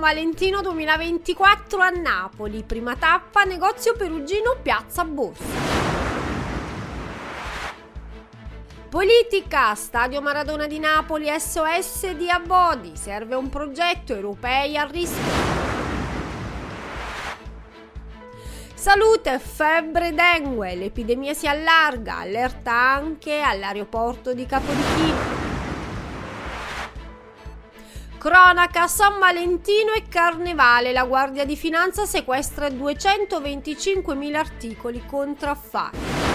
Valentino 2024 a Napoli, prima tappa, negozio perugino Piazza Borsa. Politica, Stadio Maradona di Napoli, SOS di Abodi, serve un progetto europei a rischio. Salute, febbre dengue, l'epidemia si allarga, allerta anche all'aeroporto di Capodichino. Cronaca San Valentino e Carnevale. La Guardia di Finanza sequestra 225.000 articoli contraffatti.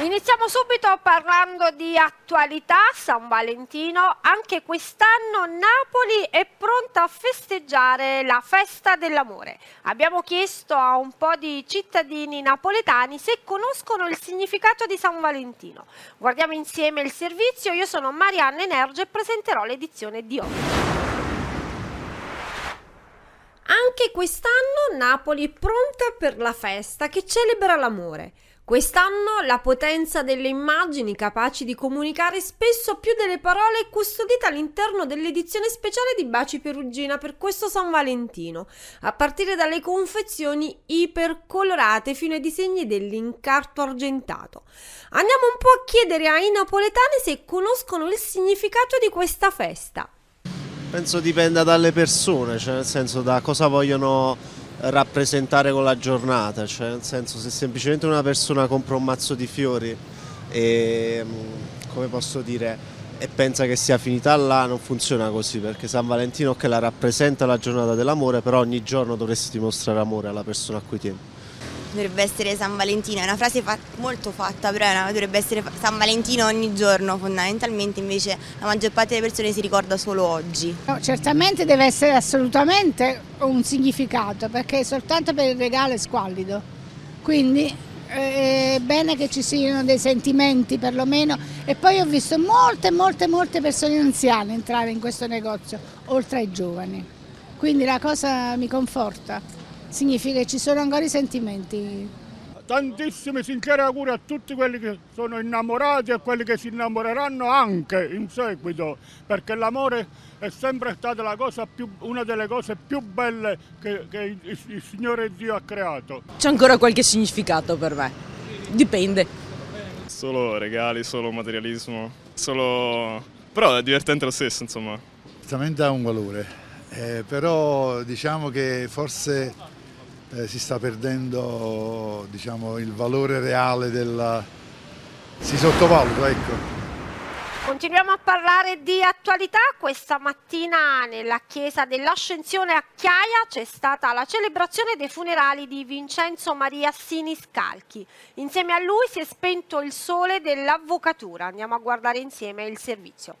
Iniziamo subito parlando di attualità, San Valentino. Anche quest'anno Napoli è pronta a festeggiare la festa dell'amore. Abbiamo chiesto a un po' di cittadini napoletani se conoscono il significato di San Valentino. Guardiamo insieme il servizio. Io sono Marianne Nerge e presenterò l'edizione di oggi. Anche quest'anno Napoli è pronta per la festa che celebra l'amore. Quest'anno la potenza delle immagini capaci di comunicare spesso più delle parole è custodita all'interno dell'edizione speciale di Baci Perugina per questo San Valentino, a partire dalle confezioni ipercolorate fino ai disegni dell'incarto argentato. Andiamo un po' a chiedere ai napoletani se conoscono il significato di questa festa. Penso dipenda dalle persone, cioè nel senso da cosa vogliono rappresentare con la giornata, cioè nel senso se semplicemente una persona compra un mazzo di fiori e mm, come posso dire e pensa che sia finita là non funziona così perché San Valentino che la rappresenta la giornata dell'amore però ogni giorno dovresti dimostrare amore alla persona a cui tieni dovrebbe essere San Valentino, è una frase fat- molto fatta, però una, dovrebbe essere San Valentino ogni giorno, fondamentalmente invece la maggior parte delle persone si ricorda solo oggi. No, certamente deve essere assolutamente un significato, perché soltanto per il regalo è squallido, quindi eh, è bene che ci siano dei sentimenti perlomeno. E poi ho visto molte molte molte persone anziane entrare in questo negozio, oltre ai giovani, quindi la cosa mi conforta significa che ci sono ancora i sentimenti. Tantissimi sinceri auguri a tutti quelli che sono innamorati e quelli che si innamoreranno anche in seguito, perché l'amore è sempre stata più, una delle cose più belle che, che il, il Signore Dio ha creato. C'è ancora qualche significato per me, dipende. Solo regali, solo materialismo, solo... però è divertente lo stesso insomma. Certamente ha un valore, eh, però diciamo che forse eh, si sta perdendo diciamo, il valore reale della... si sottovaluta. Ecco. Continuiamo a parlare di attualità. Questa mattina nella chiesa dell'Ascensione a Chiaia c'è stata la celebrazione dei funerali di Vincenzo Maria Siniscalchi. Insieme a lui si è spento il sole dell'avvocatura. Andiamo a guardare insieme il servizio.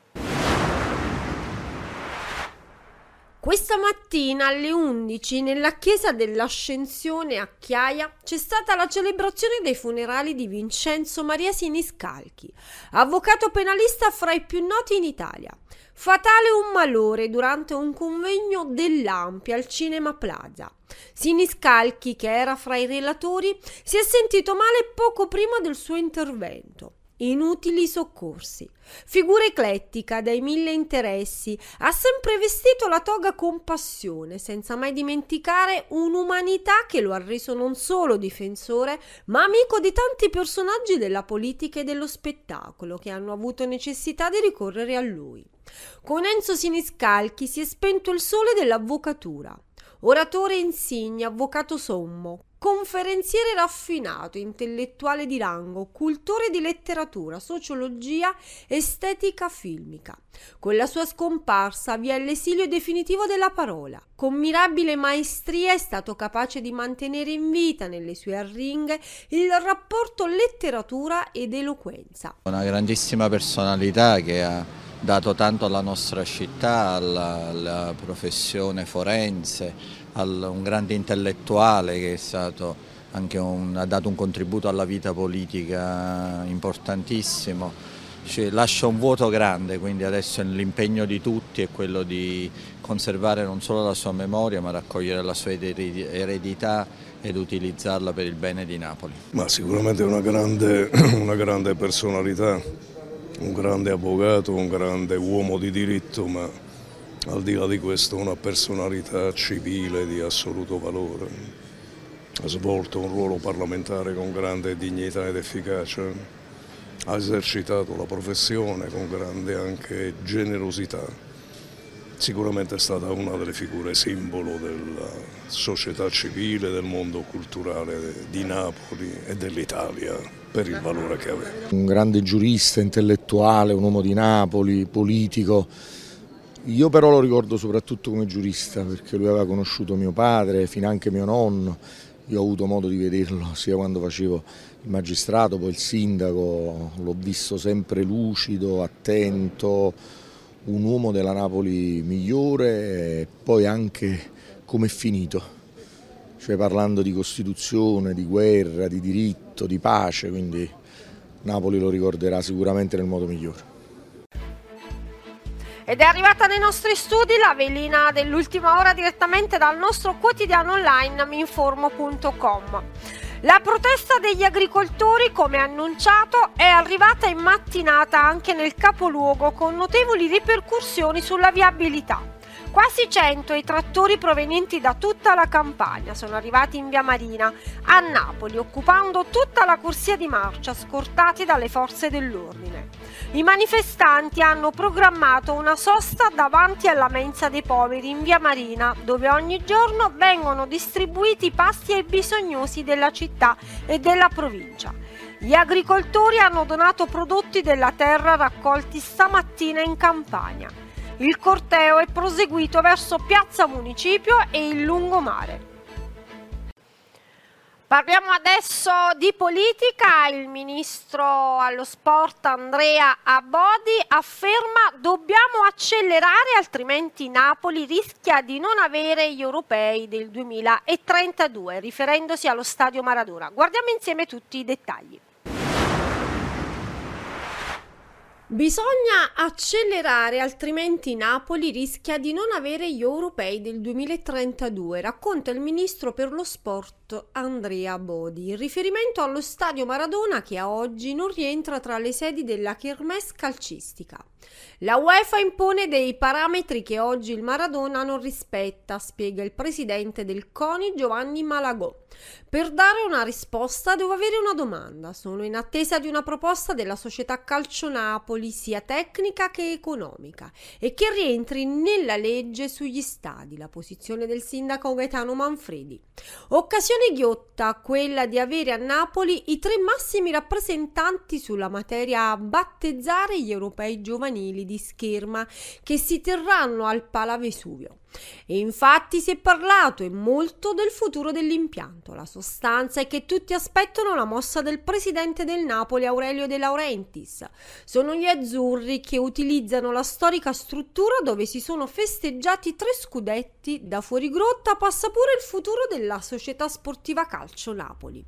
Questa mattina alle 11 nella chiesa dell'Ascensione a Chiaia c'è stata la celebrazione dei funerali di Vincenzo Maria Siniscalchi, avvocato penalista fra i più noti in Italia. Fatale un malore durante un convegno dell'Ampia al Cinema Plaza. Siniscalchi, che era fra i relatori, si è sentito male poco prima del suo intervento inutili soccorsi. Figura eclettica dai mille interessi, ha sempre vestito la toga con passione, senza mai dimenticare un'umanità che lo ha reso non solo difensore, ma amico di tanti personaggi della politica e dello spettacolo che hanno avuto necessità di ricorrere a lui. Con Enzo Siniscalchi si è spento il sole dell'avvocatura. Oratore insigne, avvocato sommo, conferenziere raffinato, intellettuale di rango, cultore di letteratura, sociologia, estetica filmica. Con la sua scomparsa vi è l'esilio definitivo della parola. Con mirabile maestria è stato capace di mantenere in vita nelle sue arringhe il rapporto letteratura ed eloquenza. Una grandissima personalità che ha dato tanto alla nostra città, alla, alla professione forense, un grande intellettuale che un, ha dato un contributo alla vita politica importantissimo. Ci lascia un vuoto grande, quindi adesso l'impegno di tutti è quello di conservare non solo la sua memoria ma raccogliere la sua eredità ed utilizzarla per il bene di Napoli. Ma sicuramente una grande, una grande personalità, un grande avvocato, un grande uomo di diritto, ma al di là di questo una personalità civile di assoluto valore. Ha svolto un ruolo parlamentare con grande dignità ed efficacia, ha esercitato la professione con grande anche generosità sicuramente è stata una delle figure simbolo della società civile, del mondo culturale di Napoli e dell'Italia per il valore che aveva. Un grande giurista, intellettuale, un uomo di Napoli, politico. Io però lo ricordo soprattutto come giurista perché lui aveva conosciuto mio padre, fino anche mio nonno. Io ho avuto modo di vederlo sia quando facevo il magistrato, poi il sindaco, l'ho visto sempre lucido, attento, un uomo della Napoli migliore e poi anche come è finito, cioè parlando di Costituzione, di guerra, di diritto, di pace, quindi Napoli lo ricorderà sicuramente nel modo migliore. Ed è arrivata nei nostri studi la velina dell'ultima ora direttamente dal nostro quotidiano online minformo.com. La protesta degli agricoltori, come annunciato, è arrivata in mattinata anche nel capoluogo con notevoli ripercussioni sulla viabilità. Quasi 100 i trattori provenienti da tutta la campagna sono arrivati in via Marina a Napoli, occupando tutta la corsia di marcia, scortati dalle forze dell'ordine. I manifestanti hanno programmato una sosta davanti alla mensa dei poveri in via Marina, dove ogni giorno vengono distribuiti pasti ai bisognosi della città e della provincia. Gli agricoltori hanno donato prodotti della terra raccolti stamattina in campagna. Il corteo è proseguito verso Piazza Municipio e il lungomare. Parliamo adesso di politica. Il ministro allo sport Andrea Abodi afferma dobbiamo accelerare altrimenti Napoli rischia di non avere gli europei del 2032, riferendosi allo stadio Maradona. Guardiamo insieme tutti i dettagli. Bisogna accelerare, altrimenti Napoli rischia di non avere gli europei del 2032, racconta il ministro per lo sport Andrea Bodi, in riferimento allo stadio Maradona che a oggi non rientra tra le sedi della Kermesse calcistica. La UEFA impone dei parametri che oggi il Maradona non rispetta, spiega il presidente del CONI Giovanni Malagò. Per dare una risposta devo avere una domanda. Sono in attesa di una proposta della società Calcio Napoli, sia tecnica che economica, e che rientri nella legge sugli stadi, la posizione del sindaco Gaetano Manfredi. Occasione ghiotta quella di avere a Napoli i tre massimi rappresentanti sulla materia a battezzare gli europei giovanili di scherma che si terranno al Pala Vesuvio. E infatti si è parlato e molto del futuro dell'impianto. La sostanza è che tutti aspettano la mossa del presidente del Napoli Aurelio De Laurentiis. Sono gli azzurri che utilizzano la storica struttura dove si sono festeggiati tre scudetti. Da fuori grotta passa pure il futuro della società sportiva calcio Napoli.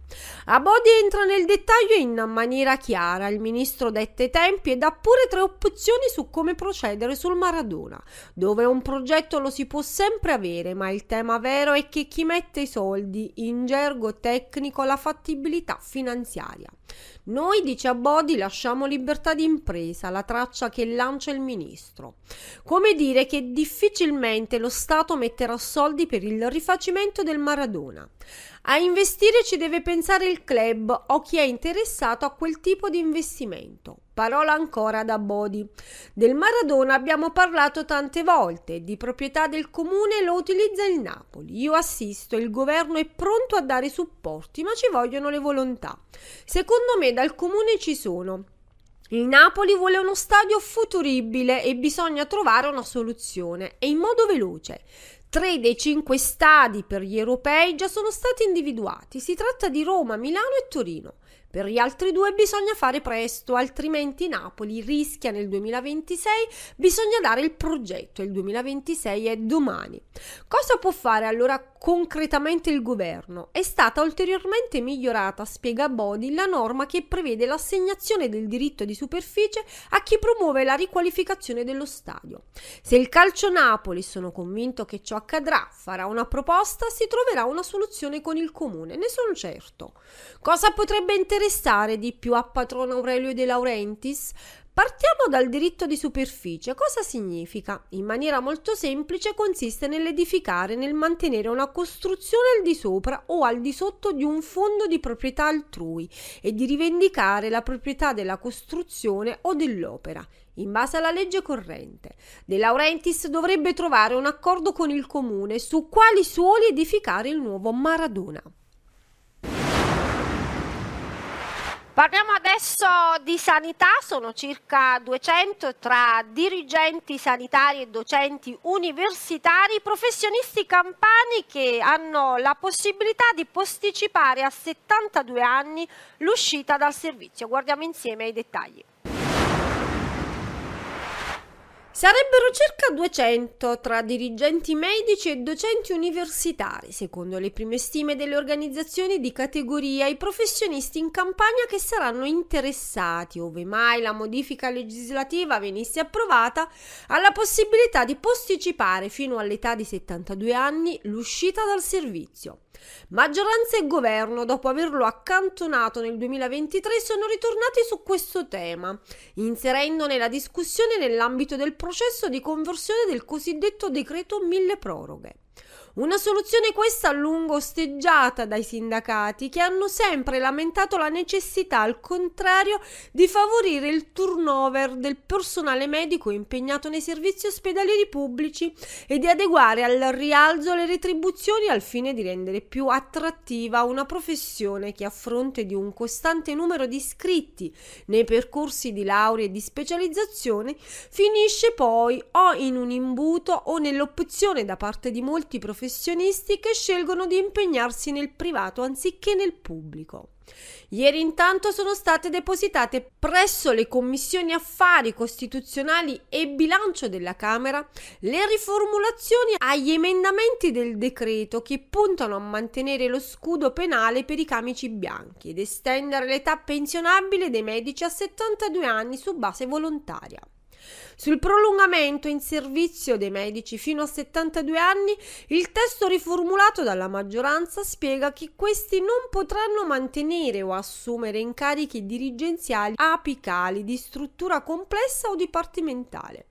Abodi entra nel dettaglio in maniera chiara. Il ministro dette tempi e dà pure tre opzioni su come procedere sul Maradona, dove un progetto lo si può sempre avere, ma il tema vero è che chi mette i soldi, in gergo tecnico, la fattibilità finanziaria. Noi, dice Abodi, lasciamo libertà di impresa, la traccia che lancia il ministro. Come dire che difficilmente lo Stato metterà soldi per il rifacimento del Maradona. A investire ci deve pensare il club o chi è interessato a quel tipo di investimento. Parola ancora da Bodi. Del Maradona abbiamo parlato tante volte, di proprietà del comune lo utilizza il Napoli. Io assisto, il governo è pronto a dare supporti, ma ci vogliono le volontà. Secondo me dal comune ci sono il Napoli vuole uno stadio futuribile e bisogna trovare una soluzione e in modo veloce. Tre dei cinque stadi per gli europei già sono stati individuati. Si tratta di Roma, Milano e Torino. Per gli altri due bisogna fare presto, altrimenti Napoli rischia nel 2026, bisogna dare il progetto, il 2026 è domani. Cosa può fare allora concretamente il governo? È stata ulteriormente migliorata, spiega Bodi, la norma che prevede l'assegnazione del diritto di superficie a chi promuove la riqualificazione dello stadio. Se il Calcio Napoli, sono convinto che ciò accadrà, farà una proposta, si troverà una soluzione con il comune, ne sono certo. Cosa potrebbe interessare di più a patrono Aurelio De Laurentiis? Partiamo dal diritto di superficie. Cosa significa? In maniera molto semplice consiste nell'edificare, nel mantenere una costruzione al di sopra o al di sotto di un fondo di proprietà altrui e di rivendicare la proprietà della costruzione o dell'opera. In base alla legge corrente, De Laurentiis dovrebbe trovare un accordo con il comune su quali suoli edificare il nuovo Maradona. Parliamo adesso di sanità, sono circa 200 tra dirigenti sanitari e docenti universitari, professionisti campani che hanno la possibilità di posticipare a 72 anni l'uscita dal servizio. Guardiamo insieme i dettagli. Sarebbero circa 200 tra dirigenti medici e docenti universitari, secondo le prime stime delle organizzazioni di categoria, i professionisti in campagna che saranno interessati, ove mai la modifica legislativa venisse approvata, alla possibilità di posticipare fino all'età di 72 anni l'uscita dal servizio. Maggioranza e governo, dopo averlo accantonato nel 2023, sono ritornati su questo tema, inserendo nella discussione nell'ambito del processo di conversione del cosiddetto decreto mille proroghe. Una soluzione questa a lungo osteggiata dai sindacati che hanno sempre lamentato la necessità, al contrario, di favorire il turnover del personale medico impegnato nei servizi ospedalieri pubblici e di adeguare al rialzo le retribuzioni al fine di rendere più attrattiva una professione che a fronte di un costante numero di iscritti nei percorsi di laurea e di specializzazione finisce poi o in un imbuto o nell'opzione da parte di molti professionisti professionisti che scelgono di impegnarsi nel privato anziché nel pubblico. Ieri intanto sono state depositate presso le commissioni affari costituzionali e bilancio della Camera le riformulazioni agli emendamenti del decreto che puntano a mantenere lo scudo penale per i camici bianchi ed estendere l'età pensionabile dei medici a 72 anni su base volontaria. Sul prolungamento in servizio dei medici fino a 72 anni, il testo riformulato dalla maggioranza spiega che questi non potranno mantenere o assumere incarichi dirigenziali apicali di struttura complessa o dipartimentale.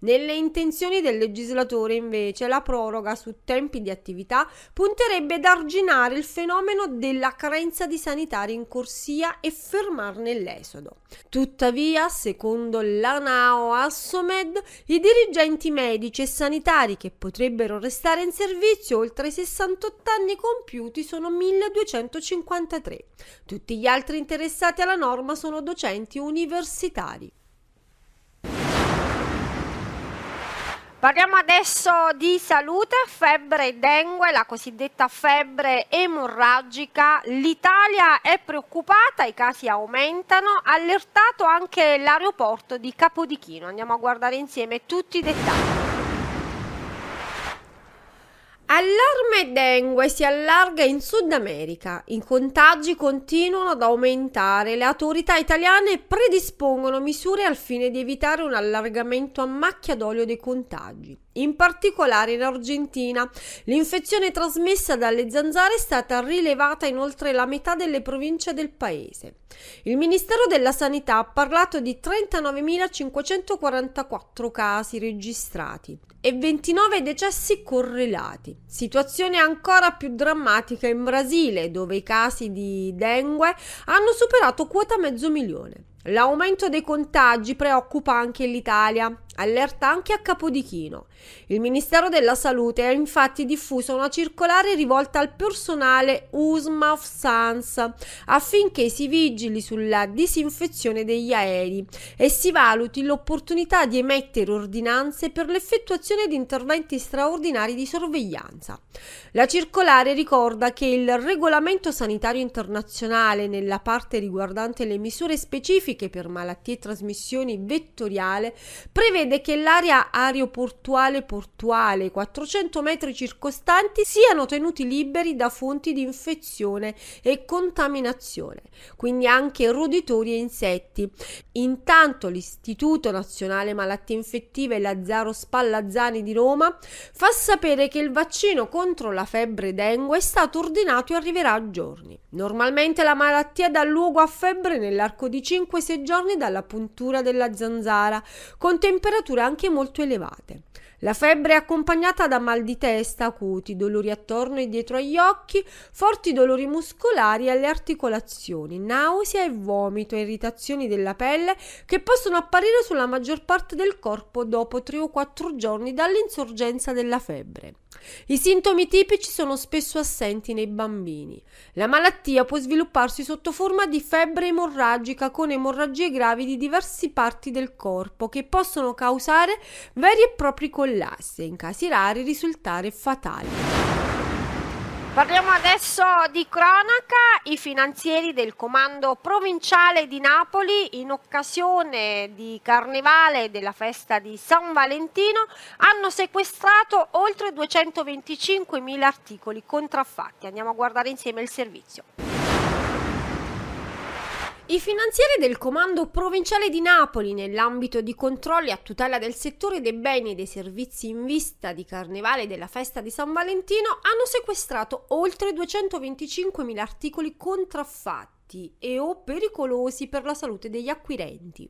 Nelle intenzioni del legislatore, invece, la proroga su tempi di attività punterebbe ad arginare il fenomeno della carenza di sanitari in corsia e fermarne l'esodo. Tuttavia, secondo l'ANAO Assomed, i dirigenti medici e sanitari che potrebbero restare in servizio oltre i 68 anni compiuti sono 1253. Tutti gli altri interessati alla norma sono docenti universitari. Parliamo adesso di salute, febbre dengue, la cosiddetta febbre emorragica. L'Italia è preoccupata, i casi aumentano, allertato anche l'aeroporto di Capodichino. Andiamo a guardare insieme tutti i dettagli. Allarme dengue si allarga in Sud America. I contagi continuano ad aumentare. Le autorità italiane predispongono misure al fine di evitare un allargamento a macchia d'olio dei contagi. In particolare in Argentina l'infezione trasmessa dalle zanzare è stata rilevata in oltre la metà delle province del paese. Il Ministero della Sanità ha parlato di 39.544 casi registrati e 29 decessi correlati. Situazione ancora più drammatica in Brasile, dove i casi di dengue hanno superato quota mezzo milione. L'aumento dei contagi preoccupa anche l'Italia, allerta anche a Capodichino. Il Ministero della Salute ha infatti diffuso una circolare rivolta al personale USMA of SANS affinché si vigili sulla disinfezione degli aerei e si valuti l'opportunità di emettere ordinanze per l'effettuazione di interventi straordinari di sorveglianza. La circolare ricorda che il regolamento sanitario internazionale nella parte riguardante le misure specifiche per malattie e trasmissioni vettoriale prevede che l'area aeroportuale portuale e 400 metri circostanti siano tenuti liberi da fonti di infezione e contaminazione, quindi anche roditori e insetti. Intanto l'Istituto Nazionale Malattie Infettive Lazzaro Spallazzani di Roma fa sapere che il vaccino contro la febbre dengue è stato ordinato e arriverà a giorni. Normalmente la malattia dà luogo a febbre nell'arco di 5 5-6 giorni dalla puntura della zanzara, con temperature anche molto elevate. La febbre è accompagnata da mal di testa acuti, dolori attorno e dietro agli occhi, forti dolori muscolari alle articolazioni, nausea e vomito, irritazioni della pelle che possono apparire sulla maggior parte del corpo dopo 3 o 4 giorni dall'insorgenza della febbre. I sintomi tipici sono spesso assenti nei bambini. La malattia può svilupparsi sotto forma di febbre emorragica con emorragie gravi di diverse parti del corpo che possono causare veri e propri collassi e in casi rari risultare fatali. Parliamo adesso di cronaca. I finanzieri del comando provinciale di Napoli, in occasione di Carnevale e della festa di San Valentino, hanno sequestrato oltre 225.000 articoli contraffatti. Andiamo a guardare insieme il servizio. I finanzieri del Comando Provinciale di Napoli, nell'ambito di controlli a tutela del settore dei beni e dei servizi in vista di Carnevale e della festa di San Valentino, hanno sequestrato oltre 225.000 articoli contraffatti e o pericolosi per la salute degli acquirenti.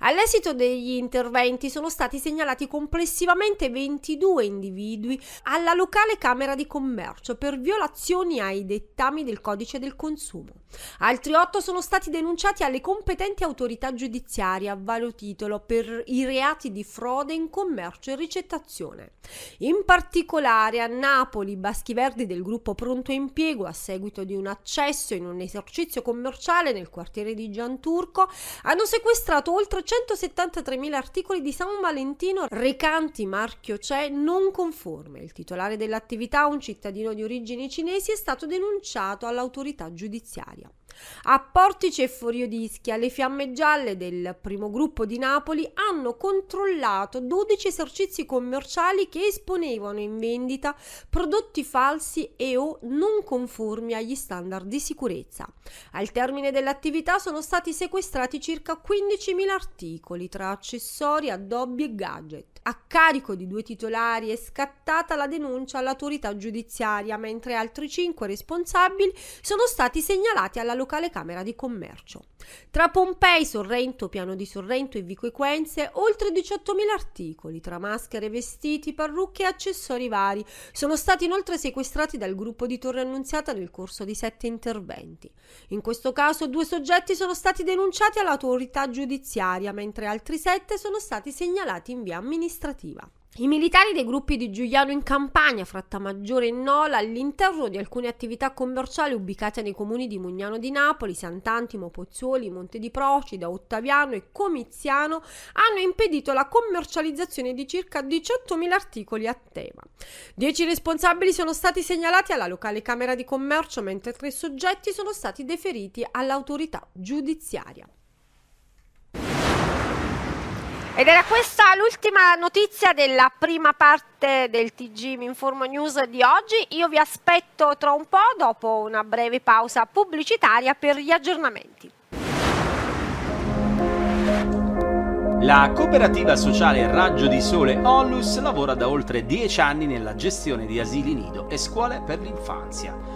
All'esito degli interventi sono stati segnalati complessivamente 22 individui alla locale Camera di Commercio per violazioni ai dettami del codice del consumo. Altri 8 sono stati denunciati alle competenti autorità giudiziarie a vario titolo per i reati di frode in commercio e ricettazione. In particolare a Napoli, Baschi Verdi del gruppo Pronto Impiego a seguito di un accesso in un esercizio commerciale nel quartiere di Gianturco hanno sequestrato oltre 173.000 articoli di San Valentino recanti marchio CE non conforme. Il titolare dell'attività, un cittadino di origini cinesi, è stato denunciato all'autorità giudiziaria. A Portici e Forio d'Ischia, le fiamme gialle del primo gruppo di Napoli hanno controllato 12 esercizi commerciali che esponevano in vendita prodotti falsi e o non conformi agli standard di sicurezza. Al termine dell'attività sono stati sequestrati circa 15.000 articoli tra accessori, addobbi e gadget. A carico di due titolari è scattata la denuncia all'autorità giudiziaria, mentre altri cinque responsabili sono stati segnalati alla locale Camera di Commercio. Tra Pompei, Sorrento, Piano di Sorrento e Vico Equenze, oltre 18.000 articoli, tra maschere, vestiti, parrucche e accessori vari, sono stati inoltre sequestrati dal gruppo di Torre Annunziata nel corso di sette interventi. In questo caso due soggetti sono stati denunciati all'autorità giudiziaria, mentre altri sette sono stati segnalati in via amministrativa. I militari dei gruppi di Giuliano in Campania, Frattamaggiore e Nola, all'interno di alcune attività commerciali ubicate nei comuni di Mugnano di Napoli, Sant'Antimo, Pozzuoli, Monte di Procida, Ottaviano e Comiziano, hanno impedito la commercializzazione di circa 18.000 articoli a tema. Dieci responsabili sono stati segnalati alla locale Camera di Commercio, mentre tre soggetti sono stati deferiti all'autorità giudiziaria. Ed era questa l'ultima notizia della prima parte del TG Mi Informo News di oggi. Io vi aspetto tra un po' dopo una breve pausa pubblicitaria per gli aggiornamenti. La cooperativa sociale Raggio di Sole Onlus lavora da oltre dieci anni nella gestione di asili nido e scuole per l'infanzia.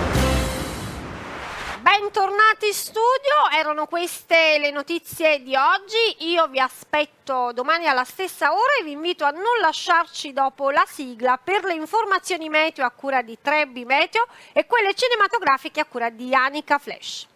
Bentornati in studio erano queste le notizie di oggi. Io vi aspetto domani alla stessa ora e vi invito a non lasciarci dopo la sigla per le informazioni meteo a cura di Trebbi Meteo e quelle cinematografiche a cura di Anica Flash.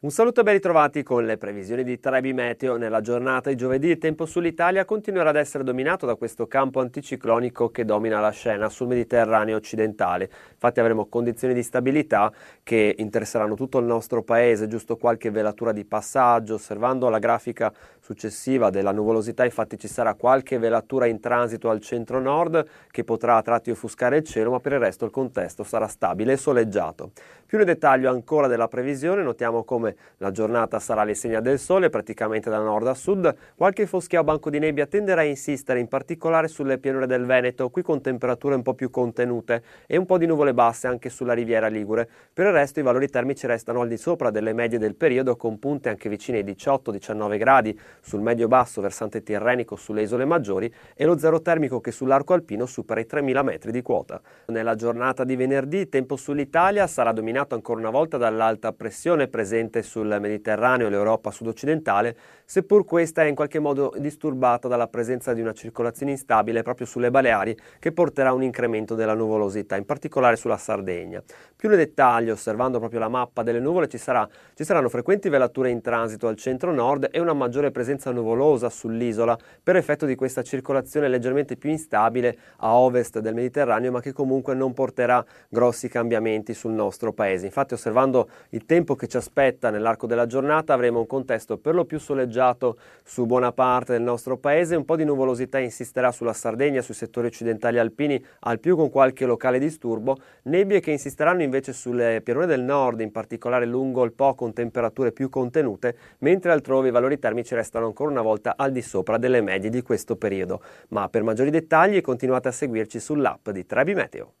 Un saluto e ben ritrovati con le previsioni di Trebi Meteo. Nella giornata di giovedì il tempo sull'Italia continuerà ad essere dominato da questo campo anticiclonico che domina la scena sul Mediterraneo occidentale. Infatti avremo condizioni di stabilità che interesseranno tutto il nostro paese, giusto qualche velatura di passaggio. Osservando la grafica successiva della nuvolosità, infatti ci sarà qualche velatura in transito al centro-nord che potrà a tratti offuscare il cielo, ma per il resto il contesto sarà stabile e soleggiato. Più nel dettaglio ancora della previsione, notiamo come la giornata sarà all'insegna del sole, praticamente da nord a sud. Qualche foschia o banco di nebbia tenderà a insistere, in particolare sulle pianure del Veneto, qui con temperature un po' più contenute, e un po' di nuvole basse anche sulla riviera Ligure. Per il resto i valori termici restano al di sopra delle medie del periodo, con punte anche vicine ai 18-19 gradi sul medio-basso versante tirrenico sulle isole maggiori e lo zero termico che sull'arco alpino supera i 3.000 metri di quota. Nella giornata di venerdì il tempo sull'Italia sarà dominato dominato ancora una volta dall'alta pressione presente sul Mediterraneo e l'Europa sud-occidentale, seppur questa è in qualche modo disturbata dalla presenza di una circolazione instabile proprio sulle Baleari che porterà a un incremento della nuvolosità, in particolare sulla Sardegna. Più nel dettaglio, osservando proprio la mappa delle nuvole, ci, sarà, ci saranno frequenti velature in transito al centro-nord e una maggiore presenza nuvolosa sull'isola per effetto di questa circolazione leggermente più instabile a ovest del Mediterraneo, ma che comunque non porterà grossi cambiamenti sul nostro paese paese. Infatti osservando il tempo che ci aspetta nell'arco della giornata avremo un contesto per lo più soleggiato su buona parte del nostro paese, un po' di nuvolosità insisterà sulla Sardegna, sui settori occidentali alpini, al più con qualche locale disturbo, nebbie che insisteranno invece sulle pianure del nord, in particolare lungo il Po con temperature più contenute, mentre altrove i valori termici restano ancora una volta al di sopra delle medie di questo periodo. Ma per maggiori dettagli continuate a seguirci sull'app di Trebi Meteo.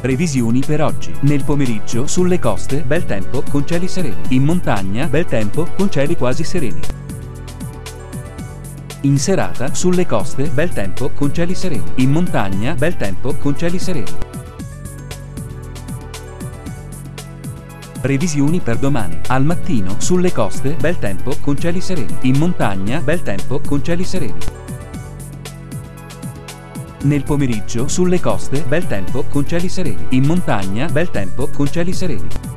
Previsioni per oggi. Nel pomeriggio sulle coste bel tempo con cieli sereni. In montagna bel tempo con cieli quasi sereni. In serata sulle coste bel tempo con cieli sereni. In montagna bel tempo con cieli sereni. Previsioni per domani. Al mattino sulle coste bel tempo con cieli sereni. In montagna bel tempo con cieli sereni. Nel pomeriggio, sulle coste, bel tempo con cieli sereni. In montagna, bel tempo con cieli sereni.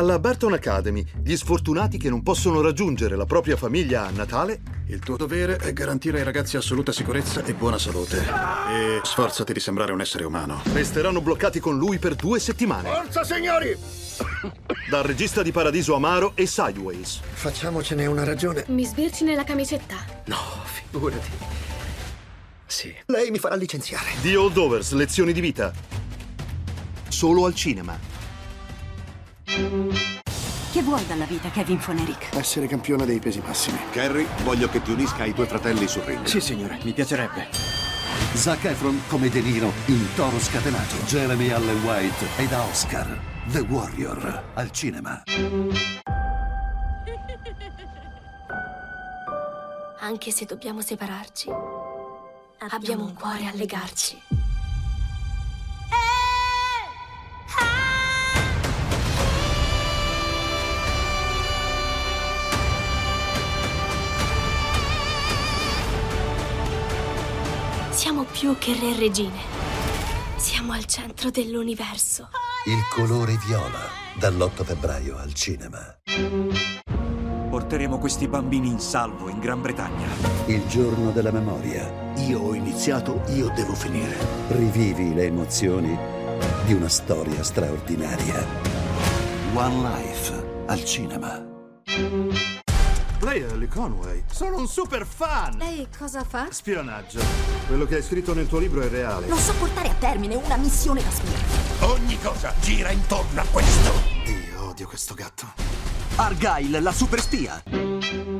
Alla Barton Academy, gli sfortunati che non possono raggiungere la propria famiglia a Natale. Il tuo dovere è garantire ai ragazzi assoluta sicurezza e buona salute. E sforzati di sembrare un essere umano. Resteranno bloccati con lui per due settimane. Forza, signori! Dal regista di Paradiso Amaro e Sideways. Facciamocene una ragione. Mi sbirci nella camicetta. No, figurati. Sì. Lei mi farà licenziare. The Holdovers, lezioni di vita. Solo al cinema. Vuoi dalla vita, Kevin Foneric? Essere campione dei pesi massimi. Carrie, voglio che ti unisca ai tuoi fratelli sul ring. Sì, signore, mi piacerebbe. Zac Efron come De Niro in Toro Scatenato. Jeremy Allen White e da Oscar. The Warrior al cinema. Anche se dobbiamo separarci, abbiamo un cuore a legarci. Siamo più che re e regine. Siamo al centro dell'universo. Il colore viola, dall'8 febbraio al cinema. Porteremo questi bambini in salvo in Gran Bretagna. Il giorno della memoria. Io ho iniziato, io devo finire. Rivivi le emozioni di una storia straordinaria. One Life al cinema. Conway. Sono un super fan. Lei cosa fa? Spionaggio. Quello che hai scritto nel tuo libro è reale. Non so portare a termine una missione da spia. Ogni cosa gira intorno a questo. Io odio questo gatto. Argyle, la super spia.